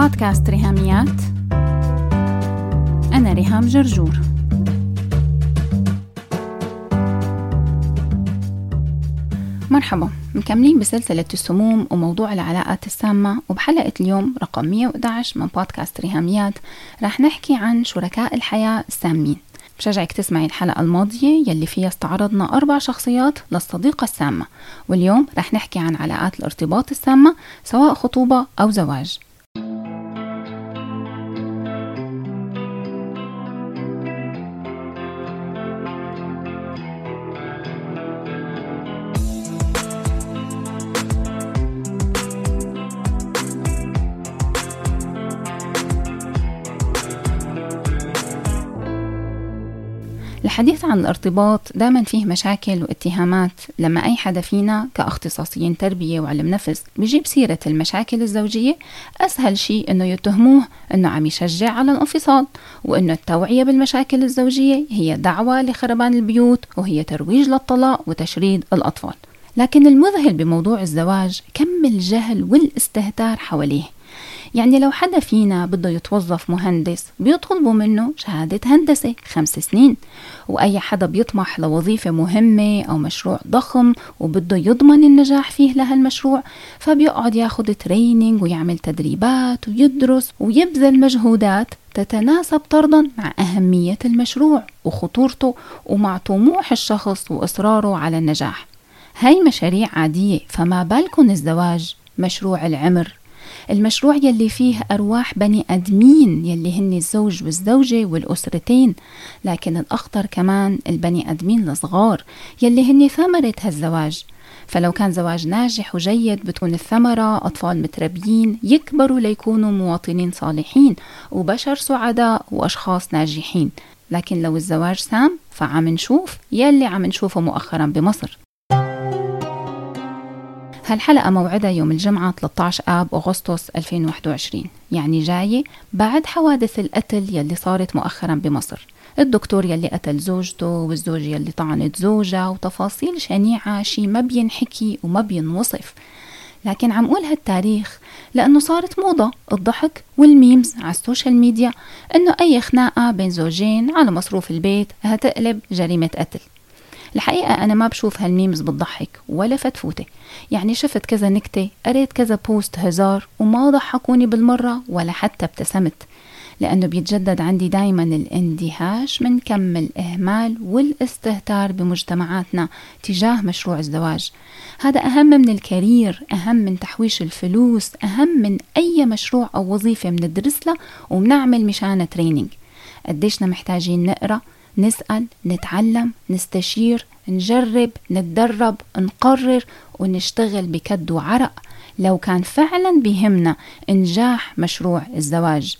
بودكاست ريهاميات. أنا ريهام جرجور. مرحبا مكملين بسلسلة السموم وموضوع العلاقات السامة وبحلقة اليوم رقم 111 من بودكاست ريهاميات راح نحكي عن شركاء الحياة السامين. بشجعك تسمعي الحلقة الماضية يلي فيها استعرضنا أربع شخصيات للصديقة السامة واليوم رح نحكي عن علاقات الارتباط السامة سواء خطوبة أو زواج. الحديث عن الارتباط دائما فيه مشاكل واتهامات. لما أي حدا فينا كأختصاصيين تربية وعلم نفس بيجيب سيرة المشاكل الزوجية أسهل شيء إنه يتهموه إنه عم يشجع على الانفصال وإنه التوعية بالمشاكل الزوجية هي دعوة لخربان البيوت وهي ترويج للطلاق وتشريد الأطفال. لكن المذهل بموضوع الزواج كم الجهل والاستهتار حواليه. يعني لو حدا فينا بده يتوظف مهندس بيطلبوا منه شهادة هندسة خمس سنين. وأي حدا بيطمح لوظيفة مهمة أو مشروع ضخم وبده يضمن النجاح فيه لهالمشروع فبيقعد ياخد تريننج ويعمل تدريبات ويدرس ويبذل مجهودات تتناسب طردا مع أهمية المشروع وخطورته ومع طموح الشخص وإصراره على النجاح. هاي مشاريع عادية فما بالكن الزواج مشروع العمر. المشروع يلي فيه أرواح بني أدمين يلي هن الزوج والزوجة والأسرتين لكن الأخطر كمان البني أدمين الصغار يلي هن ثمرة هالزواج. فلو كان زواج ناجح وجيد بتكون الثمرة أطفال متربيين يكبروا ليكونوا مواطنين صالحين وبشر سعداء وأشخاص ناجحين. لكن لو الزواج سام فعم نشوف يلي عم نشوفه مؤخرا بمصر. هالحلقة موعدها يوم الجمعة 13 آب أغسطس 2021 يعني جاية بعد حوادث القتل يلي صارت مؤخرا بمصر. الدكتور يلي قتل زوجته والزوجة يلي طعنت زوجها وتفاصيل شنيعة شي ما بينحكي وما بينوصف. لكن عم قول هالتاريخ لأنه صارت موضة الضحك وال memes على ال social media إنه أي خناقة بين زوجين على مصروف البيت هتقلب جريمة قتل. الحقيقة أنا ما بشوف هال memes بتضحك ولا فتفوتة يعني شفت كذا نكتة قريت كذا post هزار وما ضحكوني بالمرة ولا حتى ابتسمت لأنه بيتجدد عندي دايما الاندهاش من كم الإهمال والاستهتار بمجتمعاتنا تجاه مشروع الزواج. هذا أهم من ال career أهم من تحويش الفلوس أهم من أي مشروع أو وظيفة بندرس لها وبنعمل مشانها training قديشنا محتاجين نقرأ نسأل نتعلم نستشير نجرب نتدرب نقرر ونشتغل بكد وعرق. لو كان فعلا بهمنا إنجاح مشروع الزواج.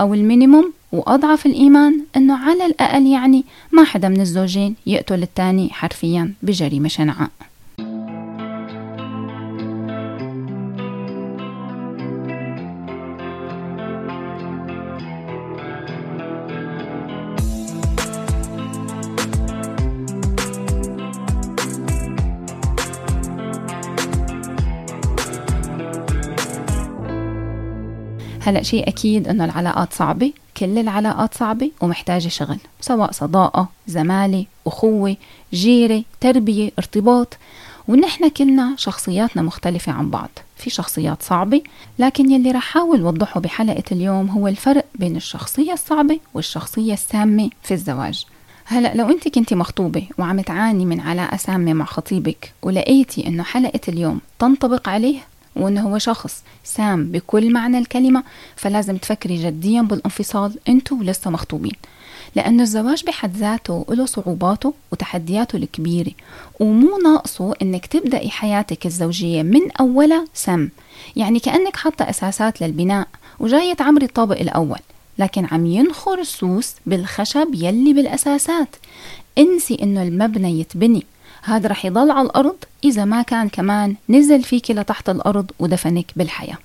أو المينيموم وأضعف الإيمان أنه على الأقل يعني ما حدا من الزوجين يقتل الثاني حرفيا بجريمة شنعاء. هلا شيء أكيد إنه العلاقات صعبة كل العلاقات صعبة ومحتاجة شغل سواء صداقة زمالة أخوة جيرة تربية ارتباط ونحن كلنا شخصياتنا مختلفة عن بعض في شخصيات صعبة لكن يلي رح حاول وضحه بحلقة اليوم هو الفرق بين الشخصية الصعبة والشخصية السامة في الزواج. هلا لو أنت كنتي مخطوبة وعم تعاني من علاقة سامة مع خطيبك ولقيتي إنه حلقة اليوم تنطبق عليه وإنه هو شخص سام بكل معنى الكلمة فلازم تفكري جديا بالانفصال انتو لسه مخطوبين. لأنه الزواج بحد ذاته له صعوباته وتحدياته الكبيرة ومو ناقصه إنك تبدأي حياتك الزوجية من أولها سم. يعني كأنك حاطة أساسات للبناء وجاية تعمري الطابق الأول لكن عم ينخر السوس بالخشب يلي بالأساسات. انسي إنه المبنى يتبني. هذا رح يضل على الأرض إذا ما كان كمان نزل فيك لتحت الأرض ودفنك بالحياة.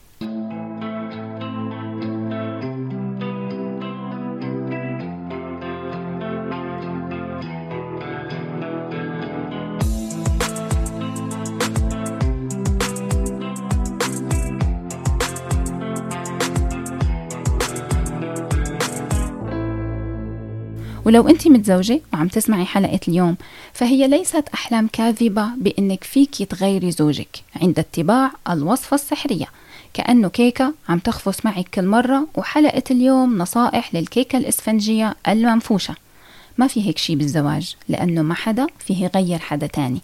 ولو أنت متزوجة وعم تسمعي حلقة اليوم فهي ليست أحلام كاذبة بأنك فيك تغيري زوجك عند اتباع الوصفة السحرية. كأنه كيكة عم تخفص معك كل مرة وحلقة اليوم نصائح للكيكة الإسفنجية المنفوشة. ما في هيك شي بالزواج لأنه ما حدا فيه يغير حدا تاني.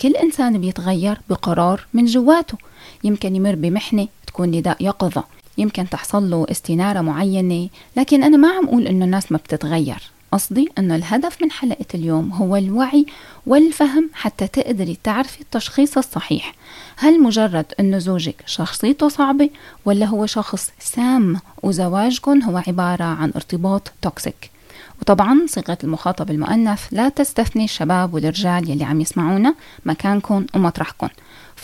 كل إنسان بيتغير بقرار من جواته. يمكن يمر بمحنة تكون نداء يقظة يمكن تحصل له استنارة معينة لكن أنا ما عم أقول إنه الناس ما بتتغير. قصدي أنه الهدف من حلقة اليوم هو الوعي والفهم حتى تقدري تعرفي التشخيص الصحيح. هل مجرد أنه زوجك شخصيته صعبة ولا هو شخص سام وزواجكم هو عبارة عن ارتباط توكسيك وطبعا صيغة المخاطب المؤنث لا تستثني الشباب والرجال يلي عم يسمعونا مكانكم ومطرحكم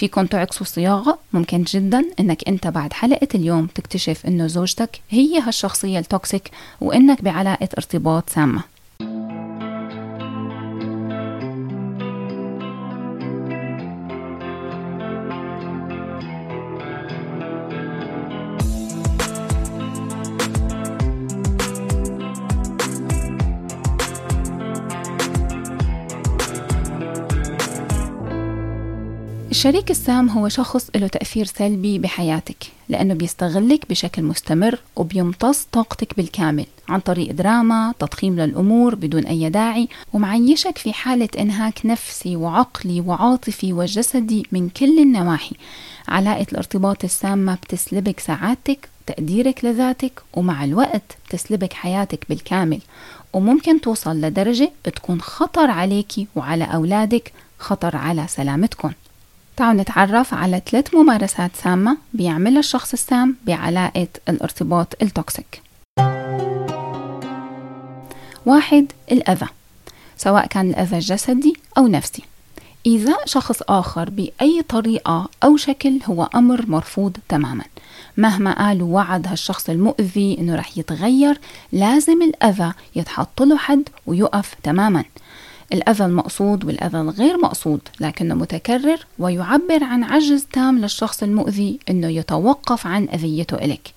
فيكم تعكسوا صياغة ممكن جدا إنك أنت بعد حلقة اليوم تكتشف إنه زوجتك هي هالشخصية التوكسيك وإنك بعلاقة ارتباط سامة. الشريك السام هو شخص له تأثير سلبي بحياتك لأنه بيستغلك بشكل مستمر وبيمتص طاقتك بالكامل عن طريق دراما تضخيم للأمور بدون أي داعي ومعيشك في حالة إنهاك نفسي وعقلي وعاطفي وجسدي من كل النواحي. علاقة الارتباط السامة بتسلبك سعادتك تقديرك لذاتك ومع الوقت بتسلبك حياتك بالكامل. وممكن توصل لدرجة بتكون خطر عليكي وعلى أولادك خطر على سلامتكم تعالوا نتعرف على ثلاث ممارسات سامة بيعملها الشخص السام بعلاقة الارتباط التوكسيك واحد الأذى سواء كان الأذى جسدي أو نفسي. إيذاء شخص آخر بأي طريقة أو شكل هو أمر مرفوض تماما. مهما قال وعد هالشخص المؤذي إنه رح يتغير لازم الأذى يتحط له حد ويقف تماما. الأذى المقصود والأذى الغير مقصود لكنه متكرر ويعبر عن عجز تام للشخص المؤذي أنه يتوقف عن أذيته إليك.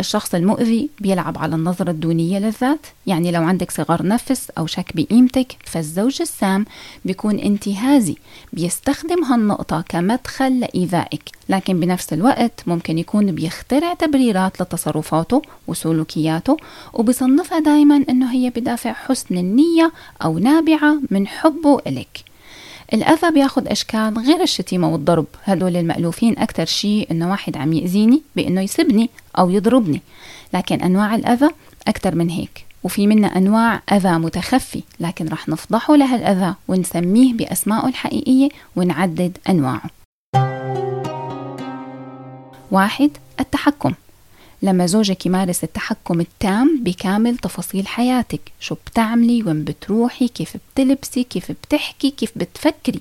الشخص المؤذي بيلعب على النظرة الدونية للذات. يعني لو عندك صغر نفس أو شك بقيمتك فالزوج السام بيكون انتهازي بيستخدم هالنقطة كمدخل لإيذائك. لكن بنفس الوقت ممكن يكون بيخترع تبريرات لتصرفاته وسلوكياته وبصنفها دايما إنه هي بدافع حسن النية أو نابعة من حبه إلك الأذى بياخد أشكال غير الشتيمة والضرب. هدول المألوفين أكتر شيء إنه واحد عم يأذيني بإنه يسبني أو يضربني. لكن أنواع الأذى أكتر من هيك وفي منا أنواع أذى متخفي لكن رح نفضحه لهالأذى ونسميه بأسمائه الحقيقية ونعدد أنواعه. واحد التحكم. لما زوجك يمارس التحكم التام بكامل تفاصيل حياتك. شو بتعملي؟ وين بتروحي؟ كيف بتلبسي؟ كيف بتحكي؟ كيف بتفكري؟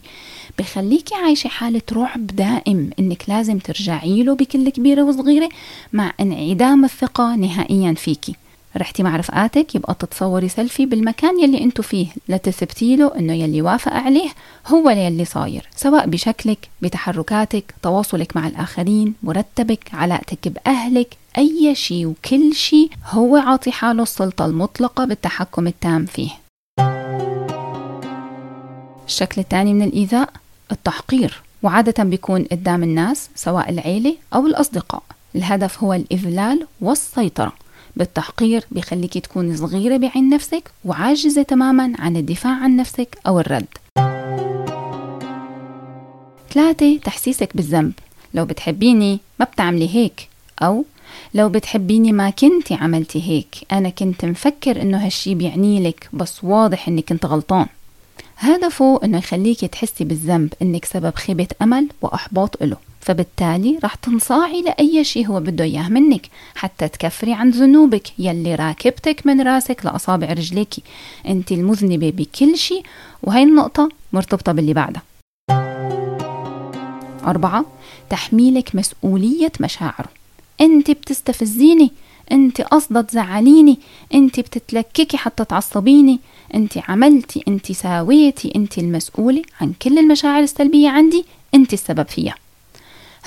بخليكي عايشة حالة رعب دائم إنك لازم ترجعي له بكل كبيرة وصغيرة مع انعدام الثقة نهائيا فيكي. رحتي مع رفقاتك يبقى تتصوري سيلفي بالمكان يلي انتو فيه. لتثبتي له إنه يلي وافق عليه هو يلي صاير سواء بشكلك بتحركاتك تواصلك مع الآخرين مرتبك علاقتك بأهلك أي شيء وكل شيء هو عاطي حاله السلطة المطلقة بالتحكم التام فيه. الشكل الثاني من الإيذاء التحقير وعادة بيكون قدام الناس سواء العيلة أو الأصدقاء. الهدف هو الإذلال والسيطرة. بالتحقير بيخليكي تكوني صغيرة بعين نفسك وعاجزة تماما عن الدفاع عن نفسك أو الرد. ثلاثة تحسيسك بالذنب. لو بتحبيني ما بتعملي هيك. أو لو بتحبيني ما كنتي عملتي هيك. أنا كنت مفكر إنه هالشي بيعني لك بس واضح إني كنت غلطان. هدفه إنه يخليكي تحسي بالذنب إنك سبب خيبة أمل وإحباط إله. فبالتالي رح تنصاعي لأي شيء هو بده إياه منك حتى تكفري عن ذنوبك. يلي راكبتك من راسك لأصابع رجليكي أنت المذنبة بكل شيء وهي النقطة مرتبطة باللي بعدها. أربعة تحميلك مسؤولية مشاعره. أنت بتستفزيني أنت قصدة تزعليني أنت بتتلككي حتى تعصبيني. أنت عملتي أنت ساويتي أنت المسؤولة عن كل المشاعر السلبية عندي. أنت السبب فيها.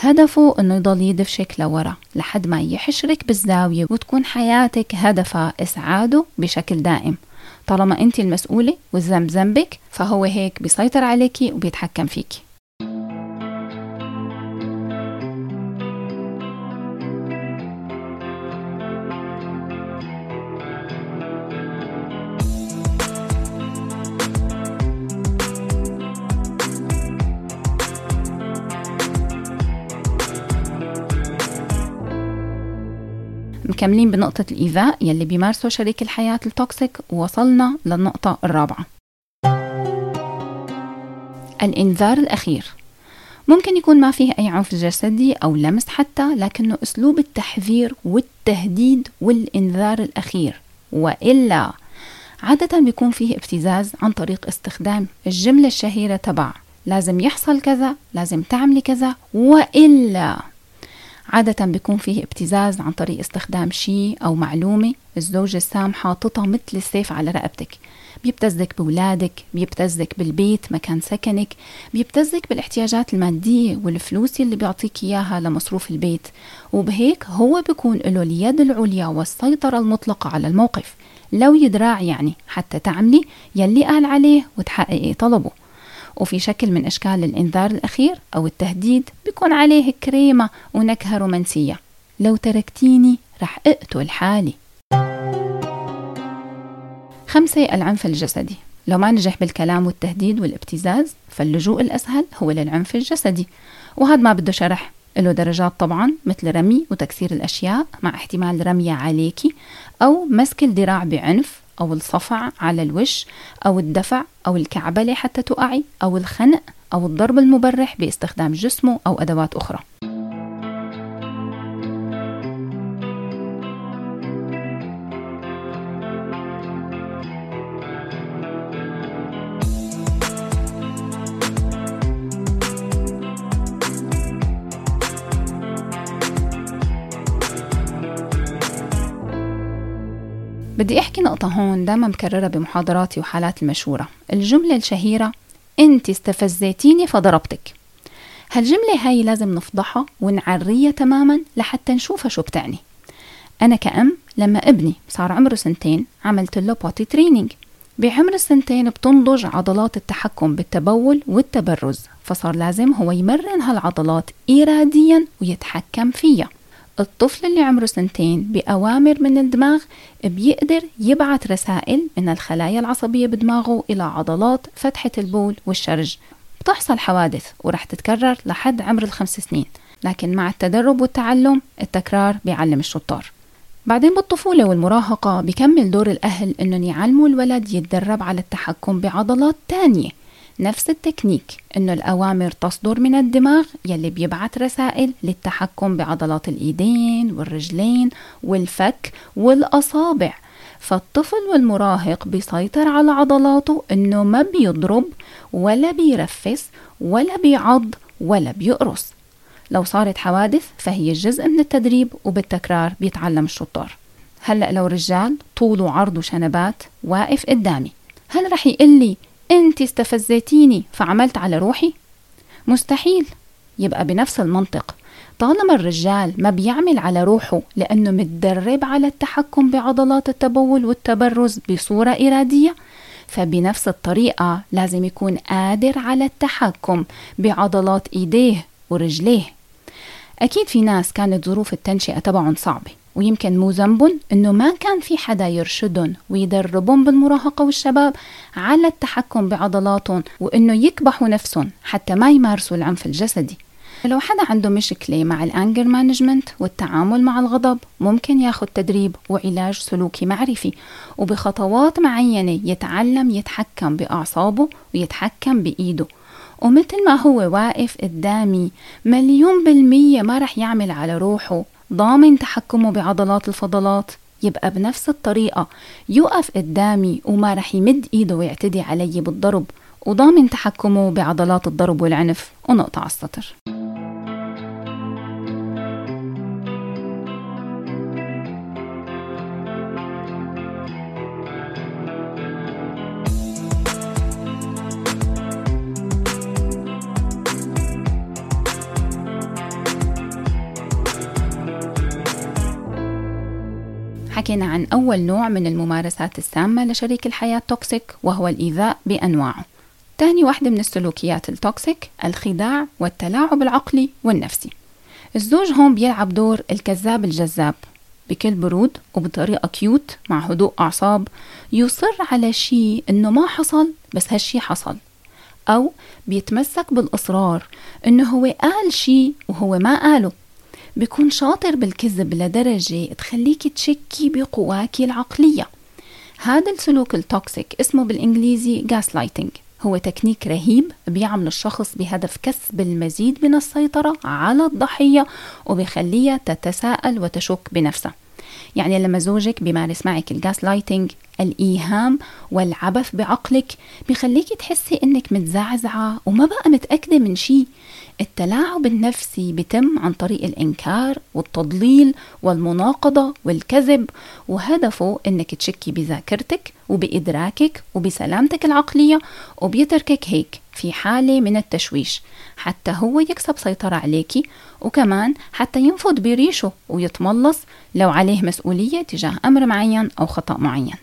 هدفه أنه يضل يدفشك لورا لحد ما يحشرك بالزاوية وتكون حياتك هدفها إسعاده بشكل دائم. طالما أنت المسؤولة والذنب ذنبك فهو هيك بيسيطر عليكي وبيتحكم فيكي مكملين بنقطة الإيذاء يلي بيمارسه شريك الحياة التوكسيك ووصلنا للنقطة الرابعة. الإنذار الأخير. ممكن يكون ما فيه أي عنف جسدي أو لمس حتى لكنه أسلوب التحذير والتهديد والإنذار الأخير. وإلا عادة بيكون فيه ابتزاز عن طريق استخدام الجملة الشهيرة تبع لازم يحصل كذا لازم تعملي كذا وإلا عادة بيكون فيه ابتزاز عن طريق استخدام شيء أو معلومة الزوجة السام حاططها مثل السيف على رقبتك. بيبتزك بولادك بيبتزك بالبيت مكان سكنك بيبتزك بالاحتياجات المادية والفلوس اللي بيعطيك إياها لمصروف البيت. وبهيك هو بيكون له اليد العليا والسيطرة المطلقة على الموقف. لو يدراع يعني حتى تعملي يلي قال عليه وتحققي طلبه. وفي شكل من أشكال الإنذار الأخير أو التهديد بيكون عليه كريمة ونكهة رومانسية. لو تركتيني رح أقتل حالي. خمسة العنف الجسدي. لو ما نجح بالكلام والتهديد والابتزاز فاللجوء الأسهل هو للعنف الجسدي. وهذا ما بده شرح. له درجات طبعا مثل رمي وتكسير الأشياء مع احتمال رمية عليكي أو مسك الذراع بعنف أو الصفع على الوش أو الدفع أو الكعبلة حتى تقعي أو الخنق أو الضرب المبرح باستخدام جسمه أو أدوات أخرى. نقطة هون دائما مكررة بمحاضراتي وحالات المشورة الجملة الشهيرة إنت استفزيتيني فضربتك. هالجملة هاي لازم نفضحها ونعريها تماما لحتى نشوفها شو بتعني. أنا كأم لما ابني صار عمره سنتين عملت له potty training بعمر السنتين بتنضج عضلات التحكم بالتبول والتبرز فصار لازم هو يمرن هالعضلات إراديا ويتحكم فيها. الطفل اللي عمره سنتين بأوامر من الدماغ بيقدر يبعث رسائل من الخلايا العصبية بدماغه إلى عضلات فتحة البول والشرج. بتحصل حوادث ورح تتكرر لحد عمر الخمس سنين لكن مع التدرب والتعلم التكرار بيعلم الشطار. بعدين بالطفولة والمراهقة بكمل دور الأهل إنهم يعلموا الولد يتدرب على التحكم بعضلات تانية. نفس التكنيك إنه الأوامر تصدر من الدماغ يلي بيبعث رسائل للتحكم بعضلات الإيدين والرجلين والفك والأصابع. فالطفل والمراهق بيسيطر على عضلاته إنه ما بيضرب ولا بيرفس ولا بيعض ولا بيقرص. لو صارت حوادث فهي جزء من التدريب وبالتكرار بيتعلم الشطار. هلأ لو رجال طول وعرض وشنبات واقف قدامي هل رح يقول لي انت استفزيتيني فعملت على روحي؟ مستحيل. يبقى بنفس المنطق. طالما الرجال ما بيعمل على روحه لأنه متدرب على التحكم بعضلات التبول والتبرز بصورة إرادية فبنفس الطريقة لازم يكون قادر على التحكم بعضلات إيديه ورجليه. أكيد في ناس كانت ظروف التنشئة تبعهم صعبة. ويمكن مو ذنبهم إنه ما كان في حدا يرشدهم ويدربهم بالمراهقة والشباب على التحكم بعضلاتهم وإنه يكبحوا نفسهم حتى ما يمارسوا العنف الجسدي. لو حدا عنده مشكلة مع ال anger management والتعامل مع الغضب ممكن ياخد تدريب وعلاج سلوكي معرفي وبخطوات معينة يتعلم يتحكم بأعصابه ويتحكم بإيده. ومثل ما هو واقف قدامي مليون بالمية ما رح يعمل على روحه. ضامن تحكمه بعضلات الفضلات يبقى بنفس الطريقة. يقف قدامي وما رح يمد إيده ويعتدي علي بالضرب وضامن تحكمه بعضلات الضرب والعنف. ونقطع السطر. حكينا عن أول نوع من الممارسات السامة لشريك الحياة توكسيك وهو الإيذاء بأنواعه. تاني واحدة من السلوكيات ال toxic الخداع والتلاعب العقلي والنفسي. الزوج هون بيلعب دور الكذاب الجذاب. بكل برود وبطريقة cute مع هدوء أعصاب يصر على شيء إنه ما حصل بس هالشي حصل. أو بيتمسك بالإصرار إنه هو قال شيء وهو ما قاله. بيكون شاطر بالكذب لدرجة تخليك تشكي بقواك العقلية. هذا السلوك ال toxic اسمه بالإنجليزي gaslighting هو تكنيك رهيب بيعمل الشخص بهدف كسب المزيد من السيطرة على الضحية وبيخليها تتساءل وتشك بنفسها. يعني لما زوجك بيمارس معك ال gaslighting الإيهام والعبث بعقلك بخليك تحسي إنك متزعزعة وما بقى متأكدة من شي. التلاعب النفسي بتم عن طريق الإنكار والتضليل والمناقضة والكذب وهدفه إنك تشكي بذاكرتك وبإدراكك وبسلامتك العقلية وبيتركك هيك في حالة من التشويش حتى هو يكسب سيطرة عليكي وكمان حتى ينفض بريشه ويتملص لو عليه مسؤولية تجاه أمر معين أو خطأ معين.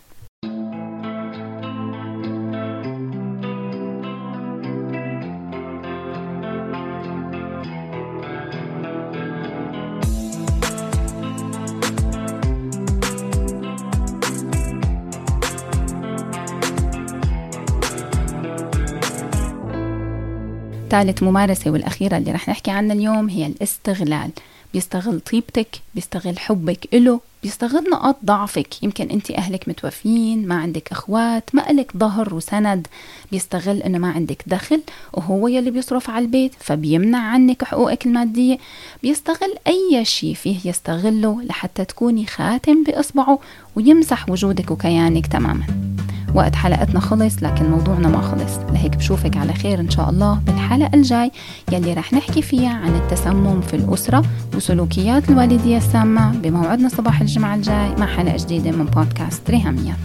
ثالث ممارسة والأخيرة اللي رح نحكي عنها اليوم هي الاستغلال. بيستغل طيبتك بيستغل حبك إله بيستغل نقاط ضعفك. يمكن انت أهلك متوفين ما عندك أخوات ما لك ظهر وسند. بيستغل إنه ما عندك دخل وهو يلي بيصرف على البيت فبيمنع عنك حقوقك المادية. بيستغل أي شيء فيه يستغله لحتى تكوني خاتم بأصبعه ويمسح وجودك وكيانك تماما. وقت حلقتنا خلص لكن موضوعنا ما خلص. لهيك بشوفك على خير إن شاء الله بالحلقة الجاي يلي رح نحكي فيها عن التسمم في الأسرة وسلوكيات الوالدية السامة بموعدنا صباح الجمعة الجاي مع حلقة جديدة من بودكاست ريهاميات.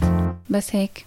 بس هيك.